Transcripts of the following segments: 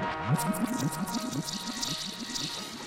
よいしょ。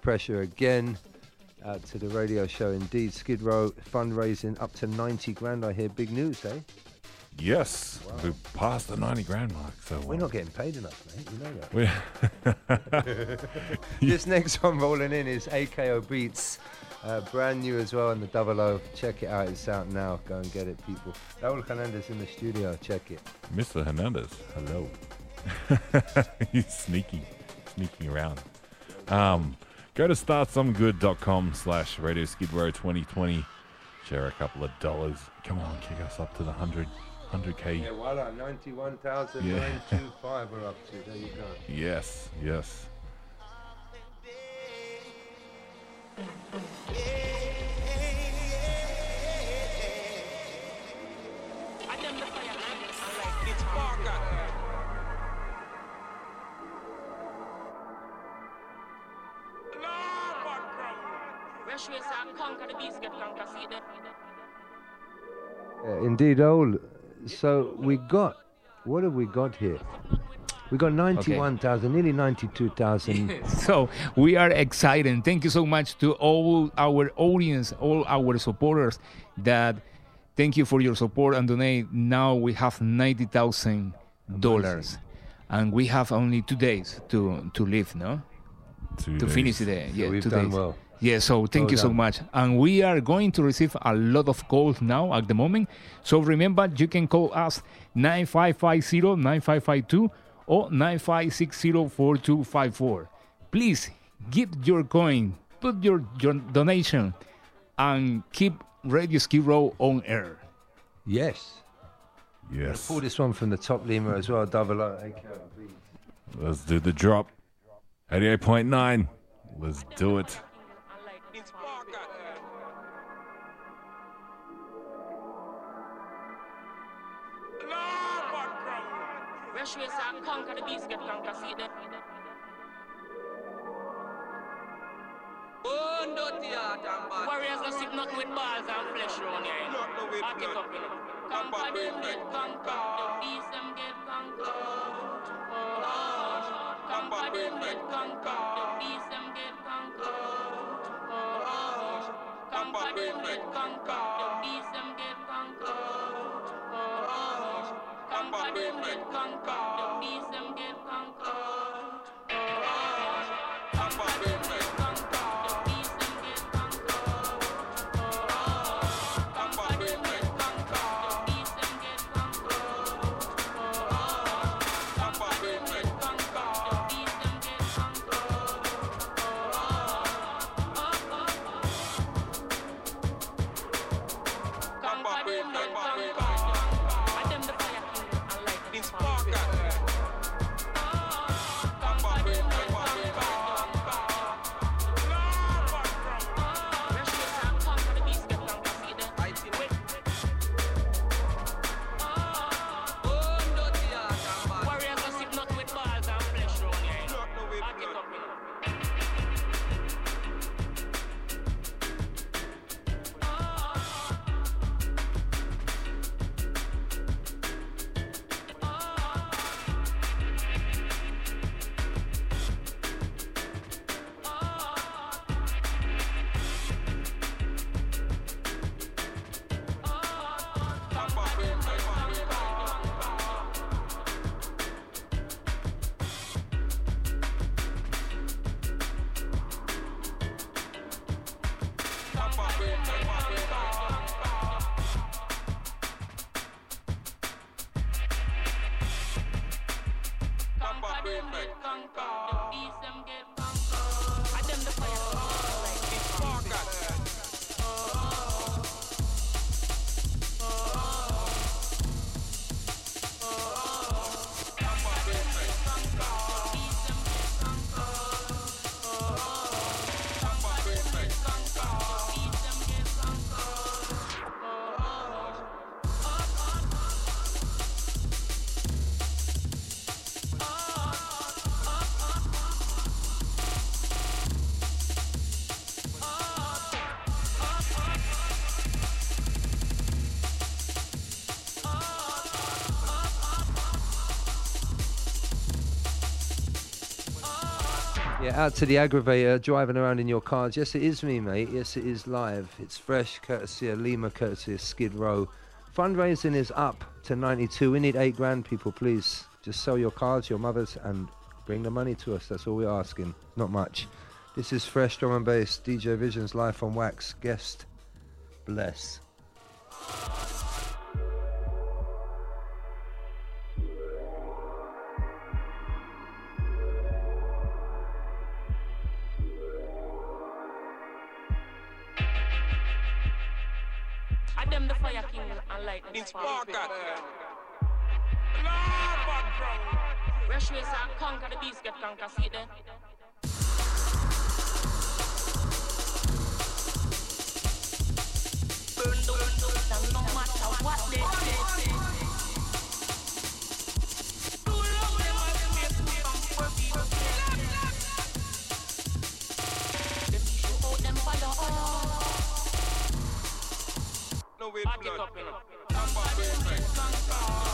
Pressure again. Out to the radio show indeed. Skid Row fundraising up to 90 grand. I hear big news, eh? Yes, wow. we passed the 90 grand mark. So we're not getting paid enough, mate. You know that. this next one rolling in is AKO Beats. Uh, brand new as well on the double O. Check it out. It's out now. Go and get it, people. Raul Hernandez in the studio. Check it. Mr. Hernandez. Hello. He's sneaky, sneaking around. Um, Go to startsomegood.com slash Radio Skid Row 2020. Share a couple of dollars. Come on, kick us up to the 100, 100K. Yeah, voila, 91,925 we're up to. There you go. Yes, yes. Indeed, all. So we got, what have we got here? We got 91,000, okay. nearly 92,000. so we are excited. Thank you so much to all our audience, all our supporters that thank you for your support and donate. Now we have $90,000 and we have only two days to, to live, no? Two to days. finish the day. Yeah, we've two done days. well. Yeah, so thank you so much. And we are going to receive a lot of calls now at the moment. So remember, you can call us 9550 9552 or 9560 Please give your coin, put your, your donation, and keep Radio Skid Row on air. Yes. Yes. Pull this one from the top Lima as well, double O. Let's do the drop. 88.9. Let's do it. Conquer the beast, get conquer, see them. Warriors don't sit nothing with balls and flesh around here. It up, you know. Conquer them, get conquer. The beast them get conquer. Oh, conquer them, get conquer. The beast and conquer. Yeah, out to the aggravator driving around in your cars. Yes, it is me, mate. Yes, it is live. It's fresh, courtesy of Lima, courtesy of Skid Row. Fundraising is up to 92. We need eight grand, people, please. Just sell your cars, your mothers, and bring the money to us. That's all we're asking. Not much. This is fresh drum and bass. DJ Visions live on Wax. Guest. Bless. It's Parker. Lord, background. Where should we conquer the beast get conquer, see there? Burn down, no matter what they say. No way, blood. Chuck that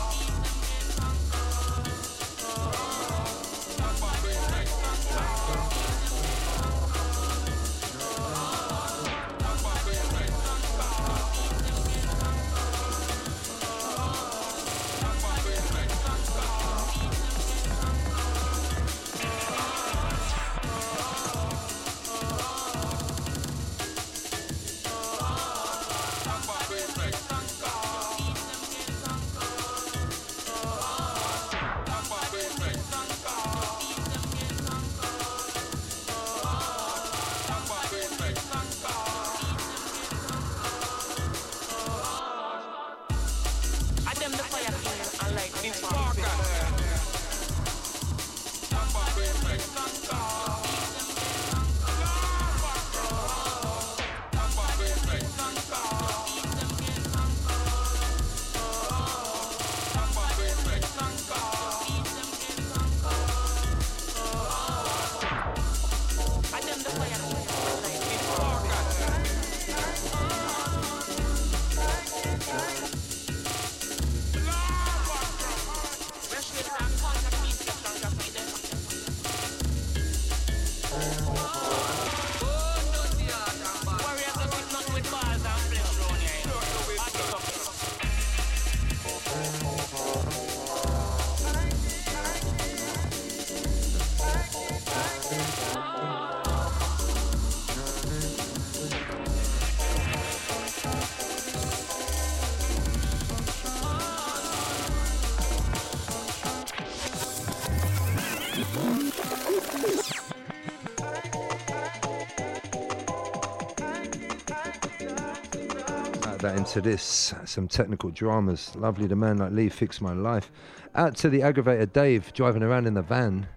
into this. Some technical dramas. Lovely the man like Lee fixed my life. Out to the aggravator Dave driving around in the van.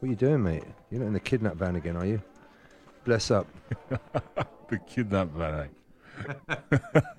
What are you doing, mate? You're not in the kidnap van again, are you? Bless up. the kidnap van. Eh?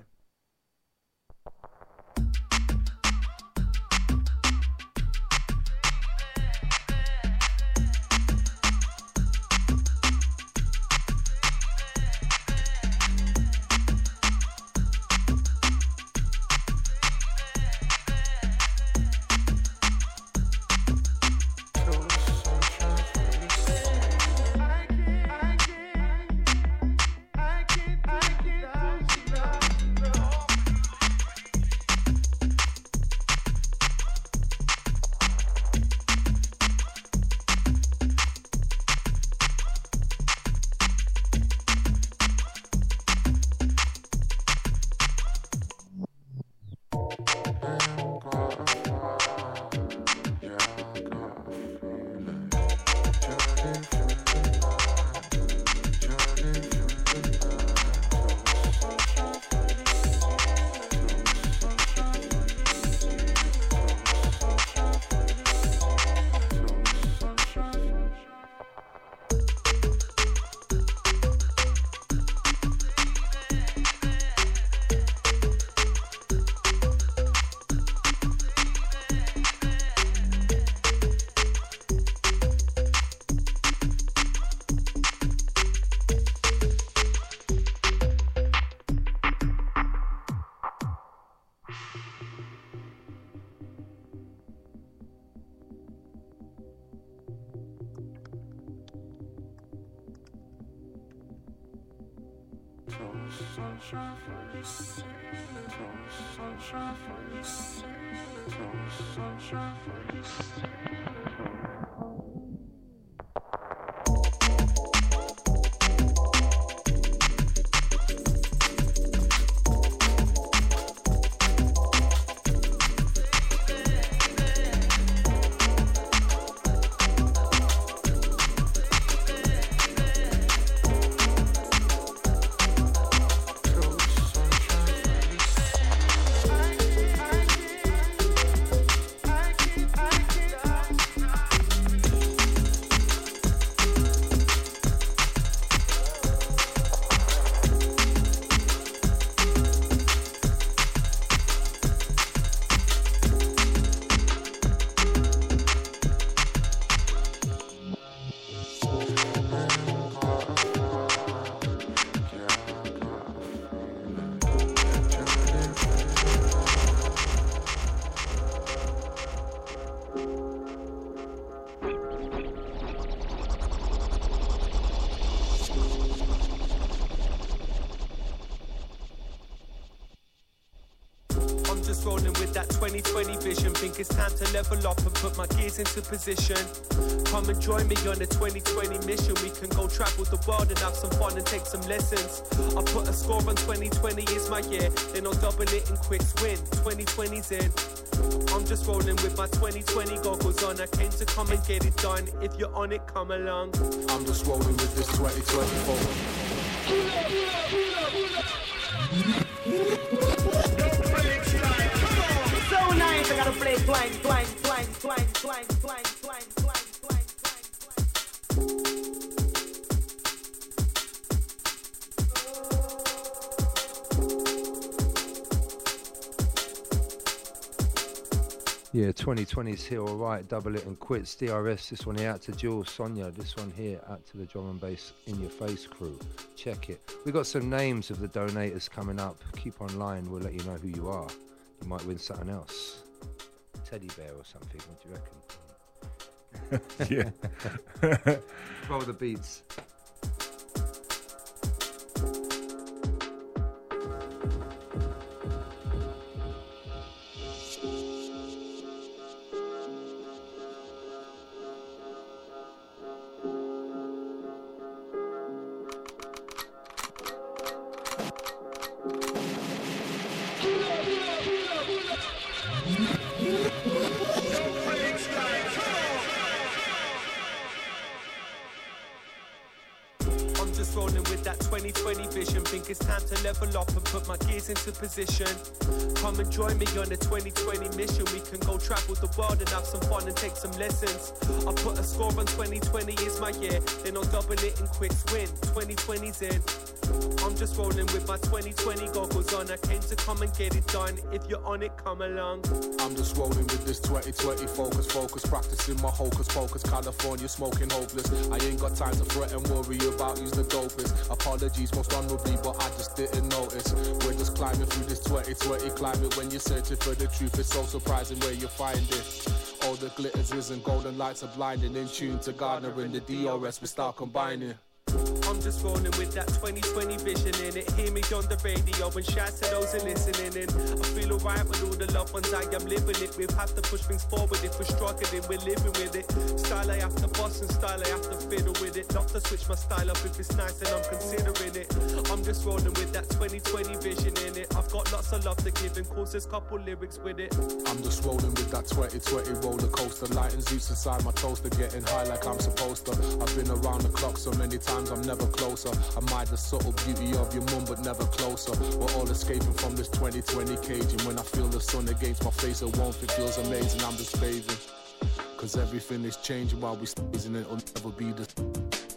sunshine for you, sunshine for you. Into position. Come and join me on a 2020 mission. We can go travel the world and have some fun and take some lessons. I put a score on 2020 is my year. Then I'll double it and quits win. 2020's in. I'm just rolling with my 2020 goggles on. I came to come and get it done. If you're on it, come along. I'm just rolling with this 2024. So Yeah, 2020's here, all right. Double it and quits. DRS, this one here out to Jules, Sonia. This one here out to the drum and bass in your face crew. Check it. We got some names of the donators coming up. Keep online. We'll let you know who you are. You might win something else. Teddy bear or something. What do you reckon? yeah. Roll the beats. Position. Come and join me on the 2020 mission. We can go travel the world and have some fun and take some lessons. I put a score on 2020 is my year. Then I'll double it and quits win. 2020's in. I'm just rolling with my 2020 goggles on. I came to come and get it done. If you're on it, come along. I'm just rolling with this 2020 focus, focus, practicing my hocus pocus. California smoking hopeless. I ain't got time to fret and worry about who's the dopest. Apologies most honorably, but I just didn't notice. We're just climbing through this 2020 climate. When you're searching for the truth, it's so surprising where you find it. All the glitters isn't golden lights are blinding. In tune to Gardna and the DRS, we start combining. I'm just rolling with that 2020 vision in it. Hear me on the radio and shout to those who listening in. I feel alright with all the loved ones I am living it with. Have to push things forward if we're struggling, we're living with it. Style I have to boss and style I have to fiddle with it. Not to switch my style up if it's nice and I'm considering it. I'm just rolling with that 2020 vision in it. I've got lots of love to give and course there's couple lyrics with it. I'm just rolling with that 2020 roller coaster. Lighting Zeus inside my toaster, getting high like I'm supposed to. I've been around the clock so many times I'm never closer. I might the subtle beauty of your mum, but never closer. We're all escaping from this 2020 cage. And when I feel the sun against my face, a warmth, it feels amazing. I'm just bathing. Cause everything is changing while we stazing, it'll never be the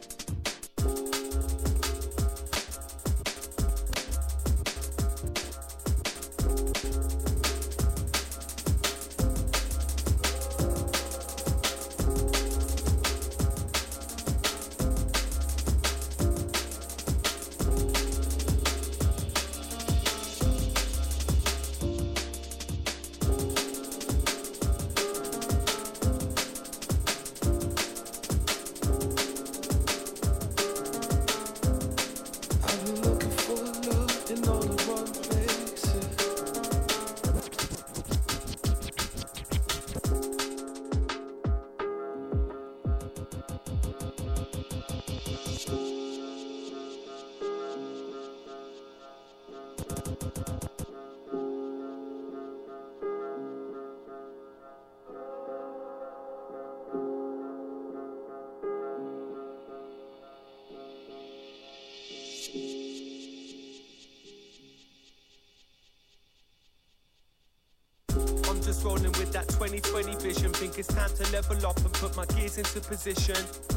into position.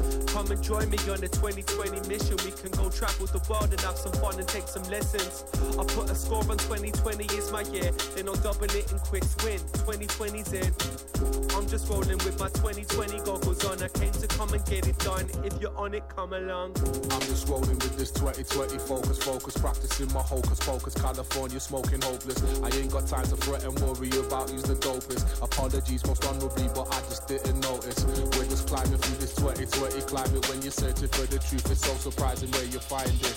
Come and join me on the 2020 mission. We can go travel the world and have some fun and take some lessons. I put a score on 2020 is my year. Then I'll double it and quits win. 2020's in. I'm just rolling with my 2020 goggles on. I came to come and get it done. If you're on it, come along. I'm just rolling with this 2020 focus, focus, practicing my hocus pocus. California smoking hopeless. I ain't got time to fret and worry about who's the dopest. Apologies most honorably, but I just didn't notice. We're just climbing through this 2020 climate. When you're searching for the truth, it's so surprising where you find it.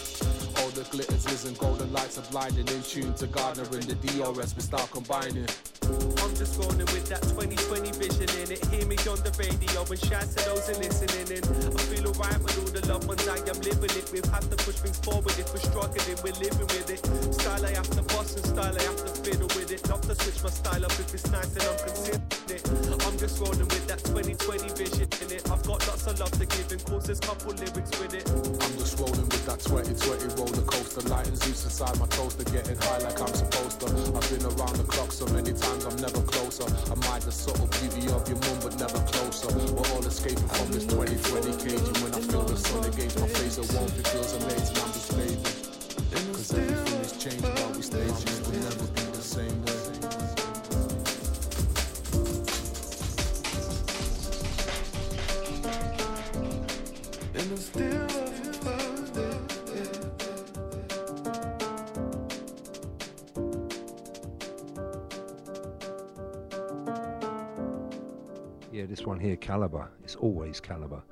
All the glitters isn't golden lights are blinding. In tune to Gardna and the DRS, we start combining. I'm just rolling with that 2020 vision in it. Hear me on the radio and shout to those who listening in. I feel alright with all the loved ones I am living it with. Have to push things forward if we're struggling, we're living with it. Style I have to boss and style I have to fiddle with it. Not to switch my style up if it's nice and I'm considering it. I'm just rolling with that 2020 vision in it. I've got lots of love to give and there's couple lyrics with it. I'm just rolling with that 2020 roller coaster. Lighting Zeus inside my toaster, getting high like I'm supposed to. I've been around the clock so many times, I'm never closer. I might the subtle beauty of your mum, but never closer. We're all escaping from this 2020 cage. And when I feel the sun against my face, warmth, it feels amazing. I'm just bathing. Cause everything is changing while we stay this one here, Calibre. It's always Calibre.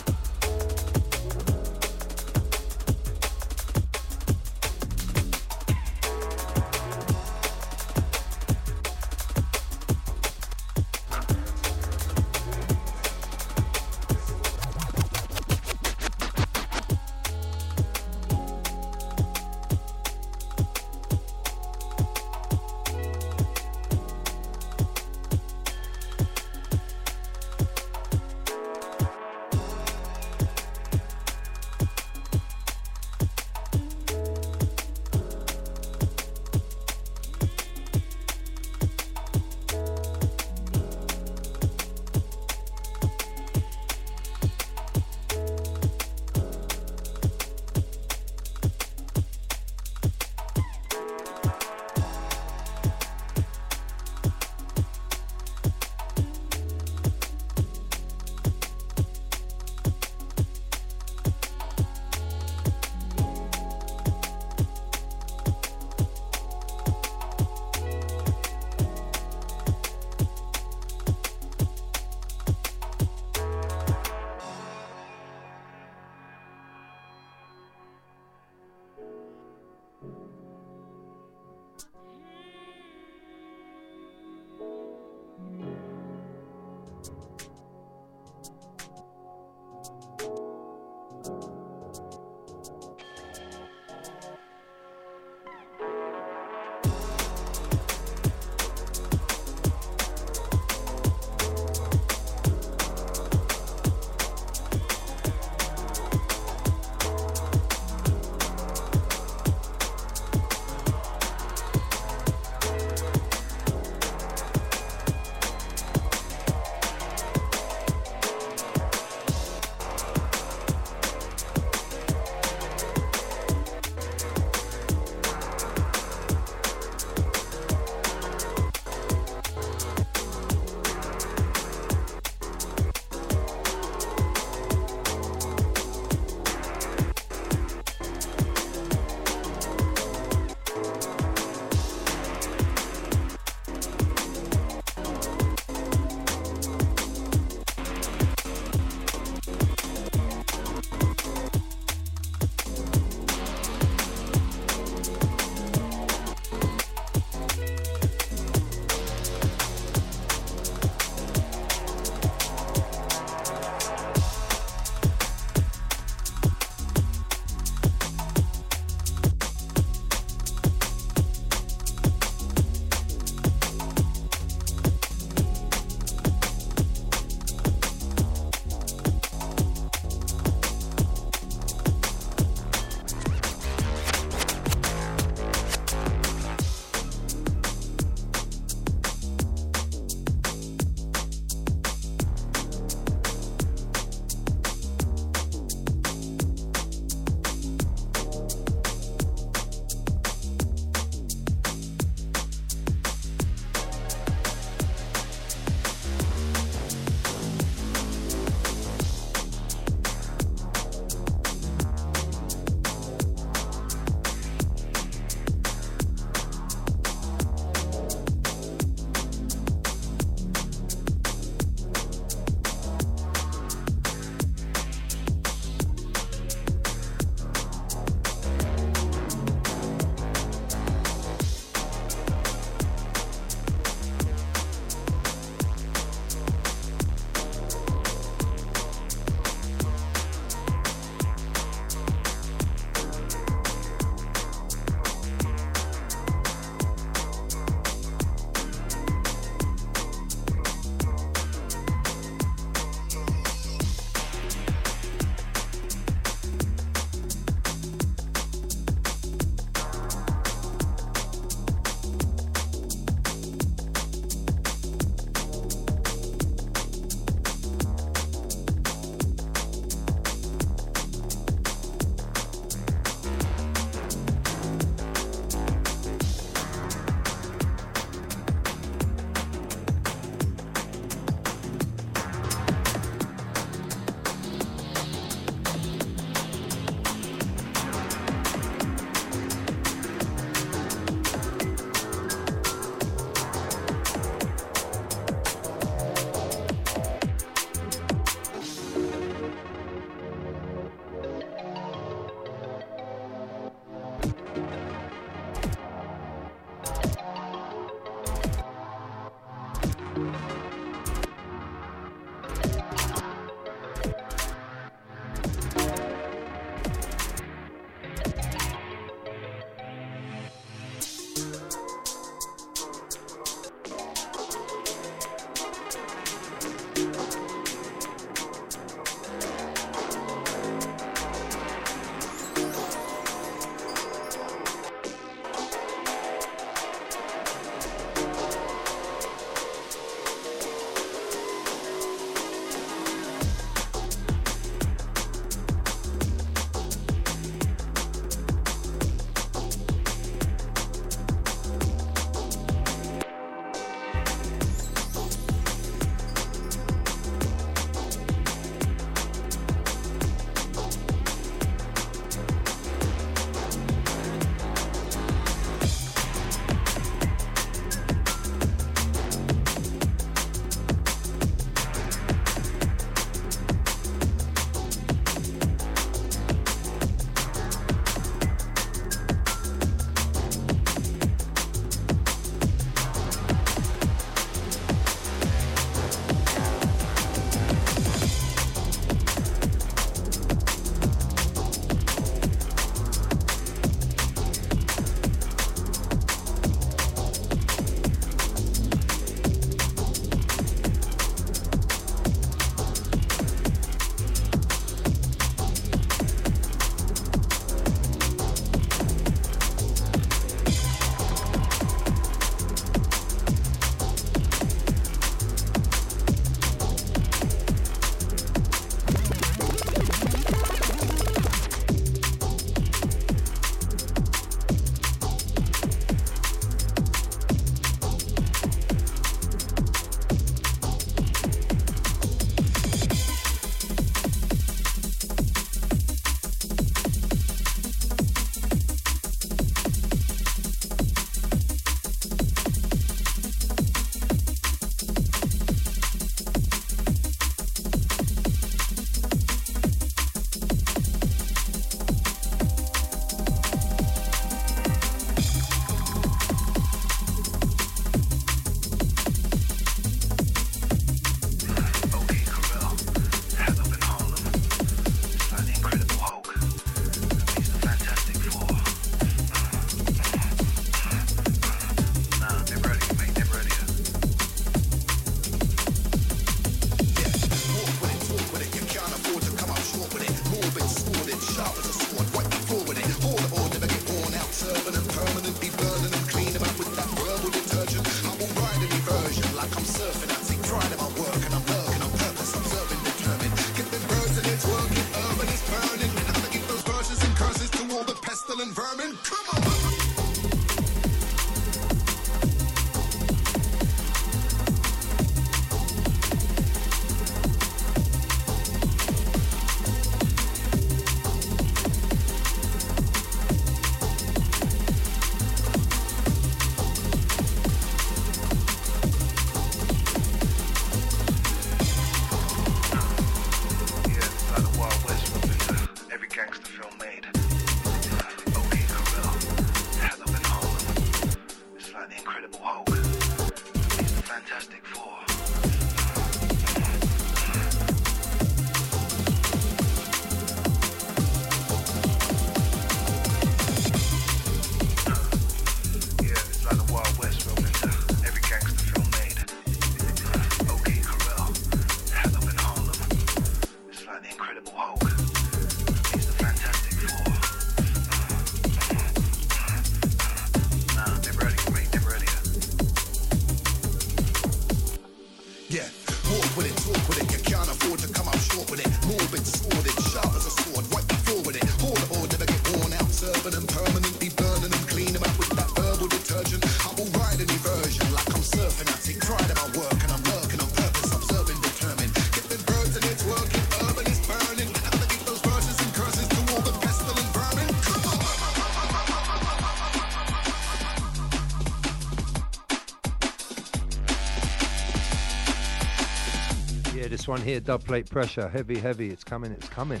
This one here, dub plate pressure, heavy, heavy. It's coming, it's coming.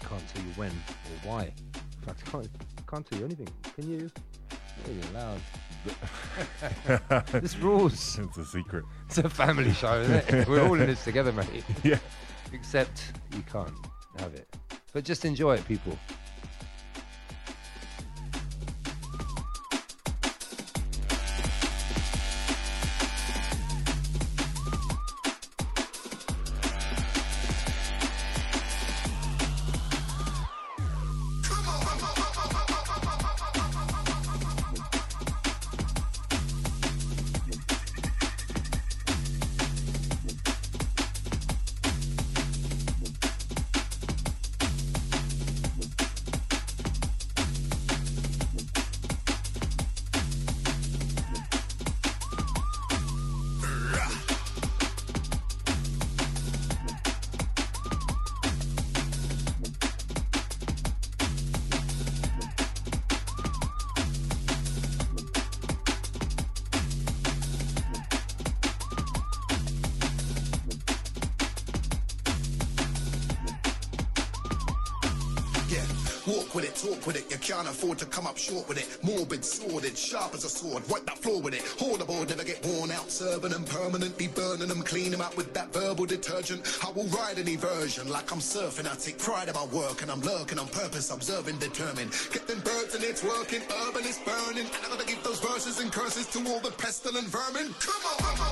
Can't tell you when or why. In fact, I can't, can't tell you anything. Can you? You're loud. this rules. It's a secret. It's a family show, isn't it? We're all in this together, mate. Yeah. Except you can't have it. But just enjoy it, people. With it, talk with it. You can't afford to come up short with it. Morbid, sordid, sharp as a sword. Wipe that floor with it. Hold aboard, never get worn out. Serving them permanently, burning them, clean them out with that verbal detergent. I will ride any version like I'm surfing. I take pride in my work and I'm lurking on purpose, observing, determined. Get them birds and it's working, urban is burning. And I gotta give those verses and curses to all the pestilent vermin. Come on! Come on!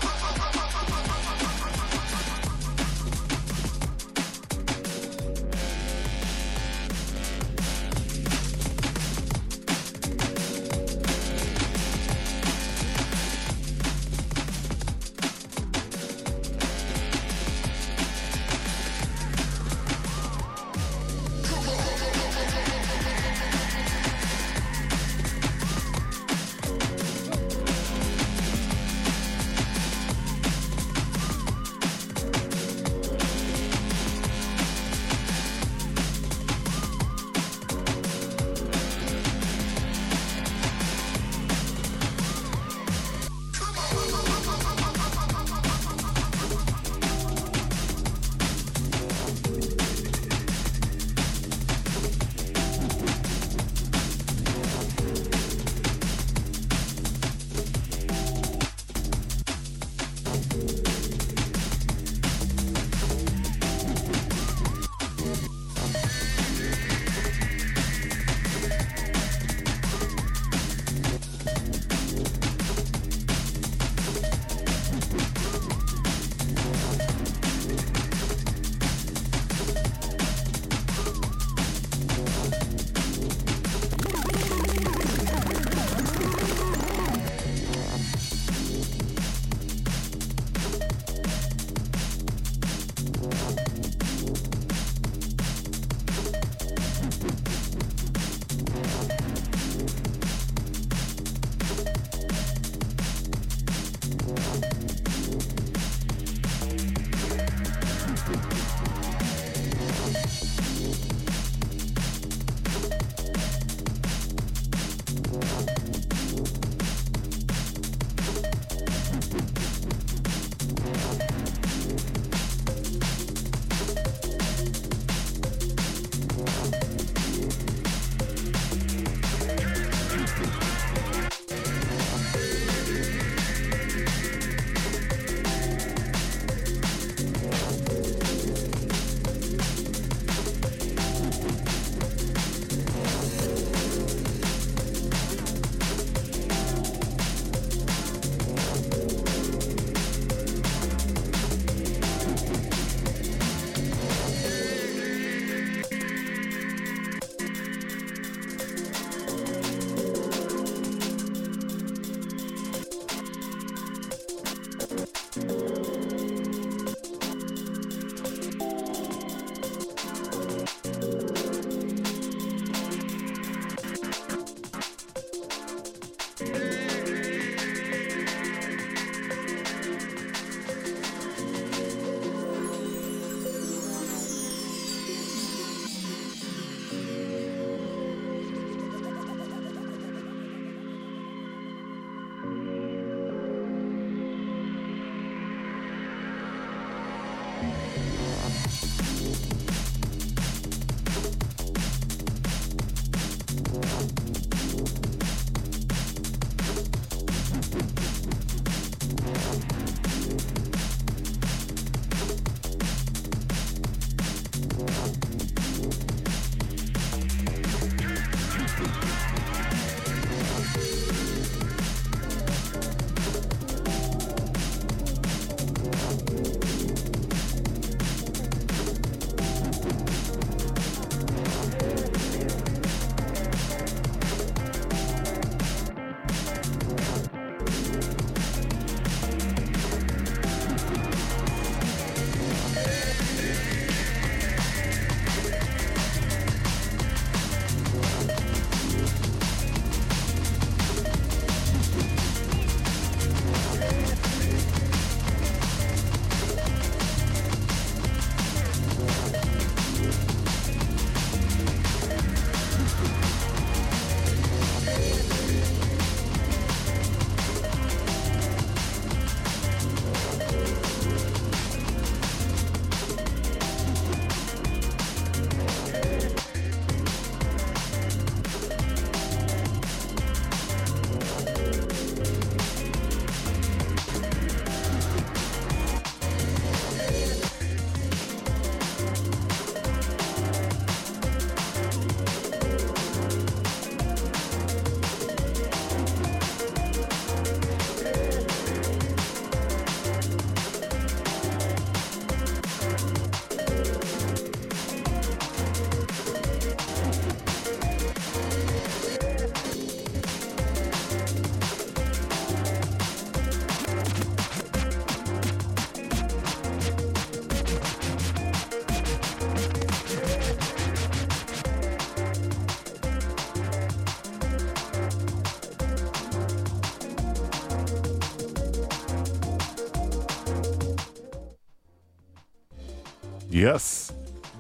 Yes.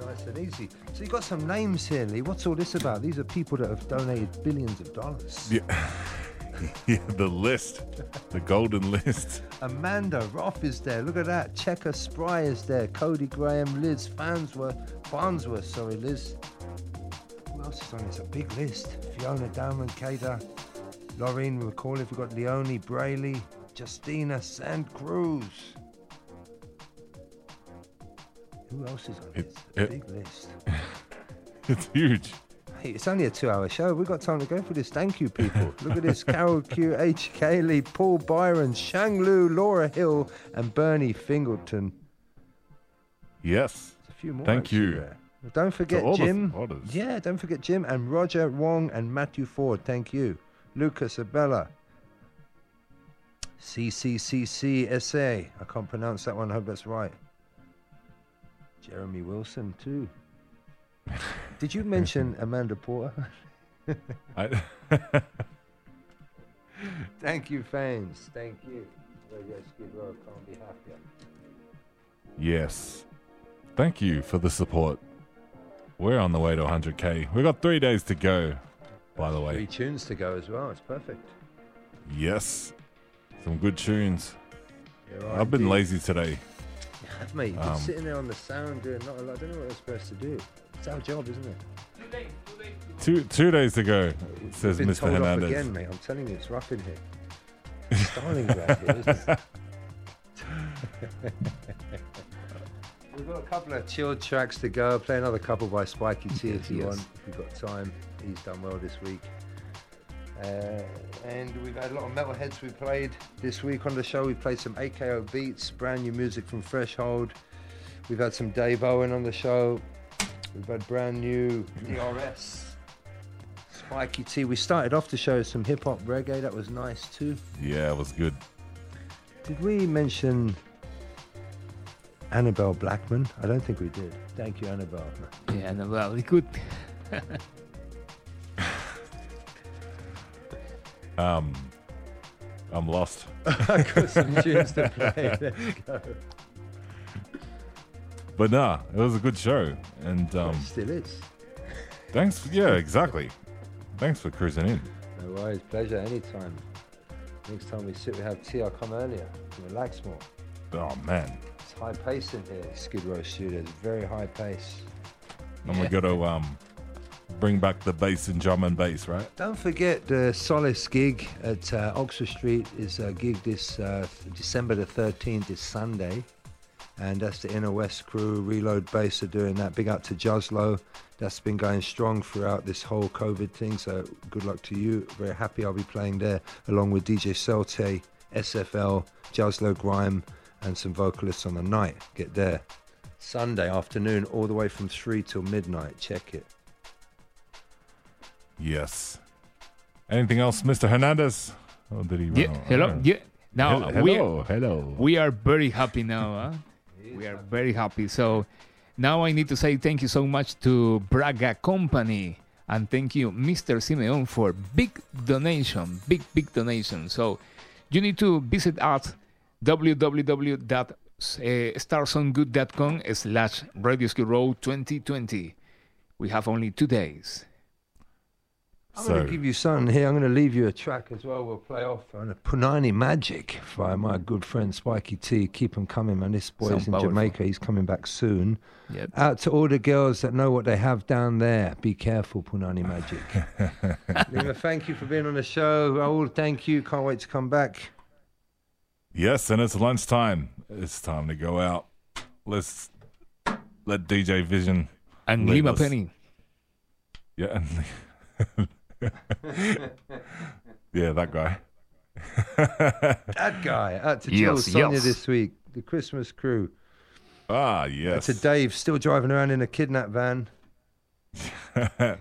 Nice and easy. So you've got some names here, Lee. What's all this about? These are people that have donated billions of dollars. Yeah. yeah, the list. The golden list. Amanda Roth is there. Look at that. Checker Spry is there. Cody Graham, Liz Farnsworth. Farnsworth, sorry, Liz. Who else is on this? A big list. Fiona Diamond, Kada, Laureen McCauley. We've got Leonie Brayley, Justina Sand Cruz. Who else is on It- this? It- big list. It's huge. Hey, it's only a two-hour show. We've got time to go for this. Thank you, people. Look at this: Carol Q, H. Cayley, Paul Byron, Shang Lu, Laura Hill, and Bernie Fingleton. Yes. There's a few more. Thank you. there. Don't forget Jim. Yeah, don't forget Jim and Roger Wong and Matthew Ford. Thank you, Lucas Abella. CCCCSA. I can't pronounce that one. I hope that's right. Jeremy Wilson too. Did you mention Amanda Porter? I, Thank you, fans. Thank you. Radio Skid can't be happier. yes. Thank you for the support. We're on the way to 100k. We've got three days to go, by the way. Three tunes to go as well. It's perfect. Yes. Some good tunes. There I've been indeed. lazy today. Mate, you've been Um, sitting there on the sound doing not a lot. I don't know what we're supposed to do. It's our job, isn't it? Two two days to go, says Been Mr. told off again, mate. I'm telling you, it's rough in here. Stalingrad here, isn't it? We've got a couple of chilled tracks to go. Play another couple by Spiky T if you want. If you've got time. He's done well this week. Uh, and we've had a lot of metalheads we played this week on the show. We played some AKO beats, brand new music from Threshold. We've had some Dave Owen on the show. We've had brand new DRS. Spiky T. We started off the show with some hip hop reggae. That was nice too. Yeah, it was good. Did we mention Annabelle Blackman? I don't think we did. Thank you, Annabelle. Yeah, no, well, Um, I'm lost. Got some tunes to play. Let's go. But nah, it was a good show. And um, Still is. thanks. Yeah, exactly. Thanks for cruising in. No worries. Pleasure. Anytime. Next time we sit, we have tea. I'll come earlier. to Relax more. Oh man, It's high pace in here. Skid Row Studios. Very high pace. and we got to um, bring back the bass and drum and bass, right? Don't forget the Solace gig at uh, Oxford Street is a gig this uh, December the 13th, this Sunday. And that's the Inner West crew. Reload Bass are doing that. Big up to Joslo. That's been going strong throughout this whole COVID thing. So good luck to you. Very happy I'll be playing there along with DJ Celte, SFL, Joslo Grime, and some vocalists on the night. Get there. Sunday afternoon, all the way from 3 till midnight. Check it. Yes. Anything else, Mr. Hernandez? Or did he? run Yeah, out? hello. Oh. Yeah. Now Hel- we hello, hello. we are very happy now. Huh? we are very happy. So now I need to say thank you so much to Braga Company and thank you, Mr. Simeon, for big donation, big big donation. So you need to visit us www.starsongood.com eh, slash Radio Road 2020. We have only two days. I'm So- going to give you something here. I'm going to leave you a track as well. We'll play off on a Punani Magic by my mm. good friend Spiky T. Keep Keep 'em coming, man. This boy's Sound in powerful. Jamaica. He's coming back soon. Yep. Out to all the girls that know what they have down there. Be careful, Punani Magic. Lima, thank you for being on the show. Raul, thank you. Can't wait to come back. Yes, and it's lunchtime. It's time to go out. Let's let DJ Vision And lead Lima. Penny. Yeah, and yeah, that guy. That guy. Out to Jill, Yes, Sonia yes. this week. The Christmas crew. Ah, Out yes. to Dave, still driving around in a kidnap van. that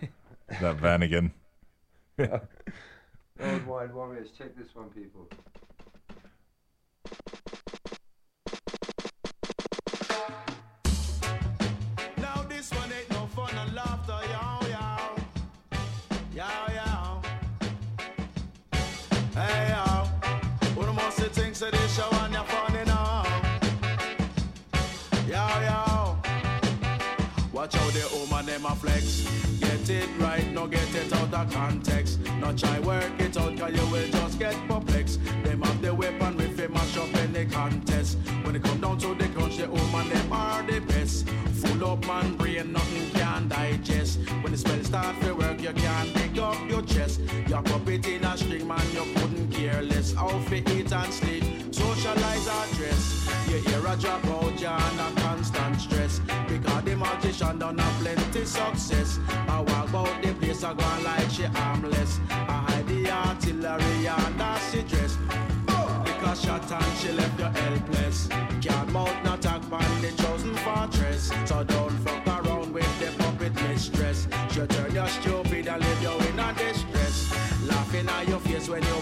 van again. Worldwide Warriors. Check this one, people. Them a flex. Get it right, no get it out of context. No try work it out, cause you will just get perplexed. Them have the weapon with him mash up any contest. When it come down to the crunch, the woman them are the best. Full up man brain, nothing can digest. When the spell start to work, you can't pick up your chest. Your puppet in a string, man, you couldn't care less. Fi eat and sleep, socialize or dress. You hear a drop out, you're under constant stress. Magician done have plenty success. I walk about the place, I go like she harmless. I hide the artillery under she dress. Because shot and she left you helpless. Can't mount no attack on the chosen fortress. So don't fuck around with the puppet mistress. She'll turn you stupid and leave you in a distress. Laughing at your face when you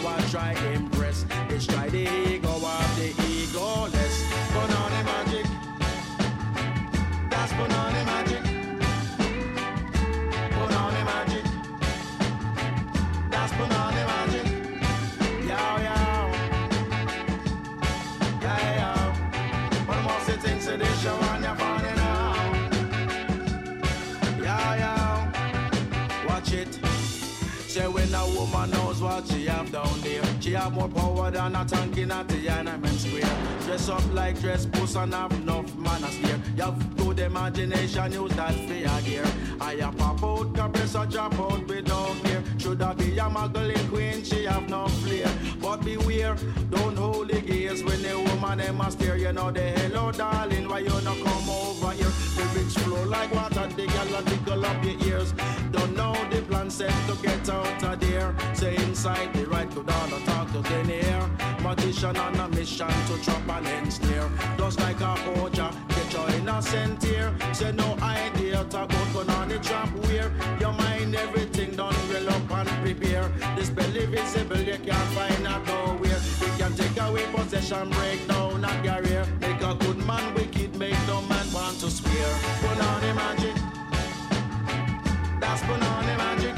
woman knows what she have down there, she have more power than a tank in a Tiananmen Square. Dress up like dress, puss and have enough manners here. You have good imagination, use that your gear. I a pop out, compress or drop out without fear. Should I be a muggling queen? She have no flair. But beware, don't hold the gaze when the woman them a stare. You know the hello darling, why you not come over here? Lyrics flow like water, the gal a tickle up your ears. Don't know the plan set to get out of there. Say inside the right to down or talk to the near. Magician on a mission to trap and ensnare. Just like a poacher, your innocent here. Say no idea, talk about gun on the trap where your mind everything done well up and prepare. This belly visible, you can't find a nowhere. You can take away possession, break down a career. Make a good man wicked, make no man want to swear. Put on the magic. That's punani magic.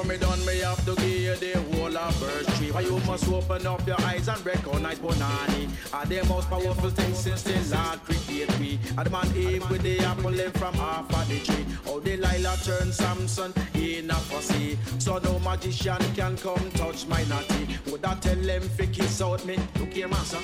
Before me done, me have to give you the whole of birth tree. Why you must open up your eyes and recognize Punani. Are the most powerful thing since the Lord created we. And the man Eve with the apple from half of the tree. Oh, Delilah turned Samson in a fussy. So no magician can come touch my natty. Would I tell them fi kiss out me? Look here, master.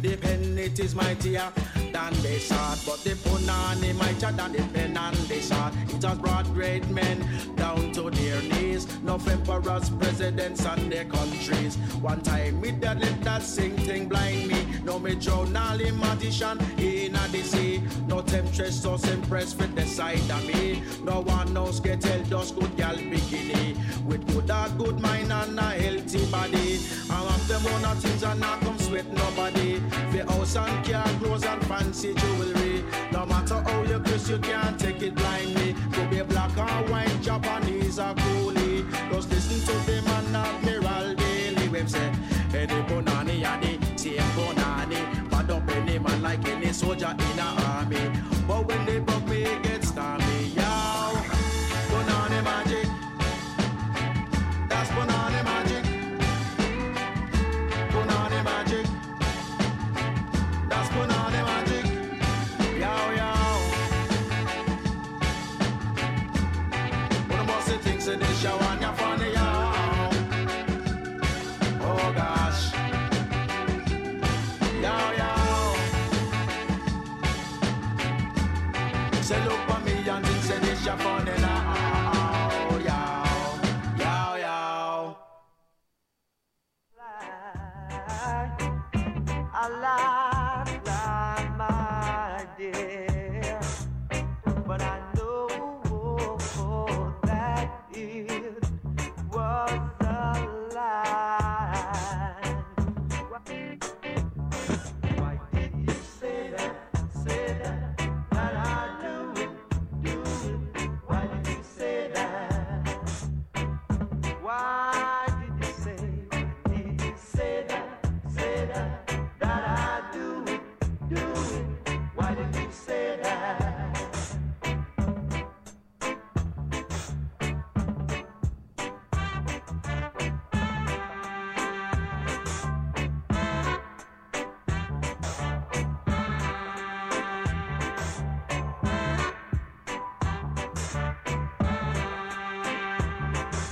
The pen it is mightier than the sword, but the punani mightier than the pen and the sword. It has brought great men down to their knees. No emperors, presidents, and their countries. One time me dad let that sing thing blind me. No me the magician in a sea. No temptress so impressed with the side of me. No one else get held just good gal bikini. With good a good mind and a healthy body. I want them one of things and not come sweat nobody. The house and car, clothes and fancy jewelry. No matter how you kiss, you can't take it blindly. Could be black or white, Japanese or coolie. Just listen to the man Admiral Bailey Web say, any punani the same punani. Bad up any man like any soldier in a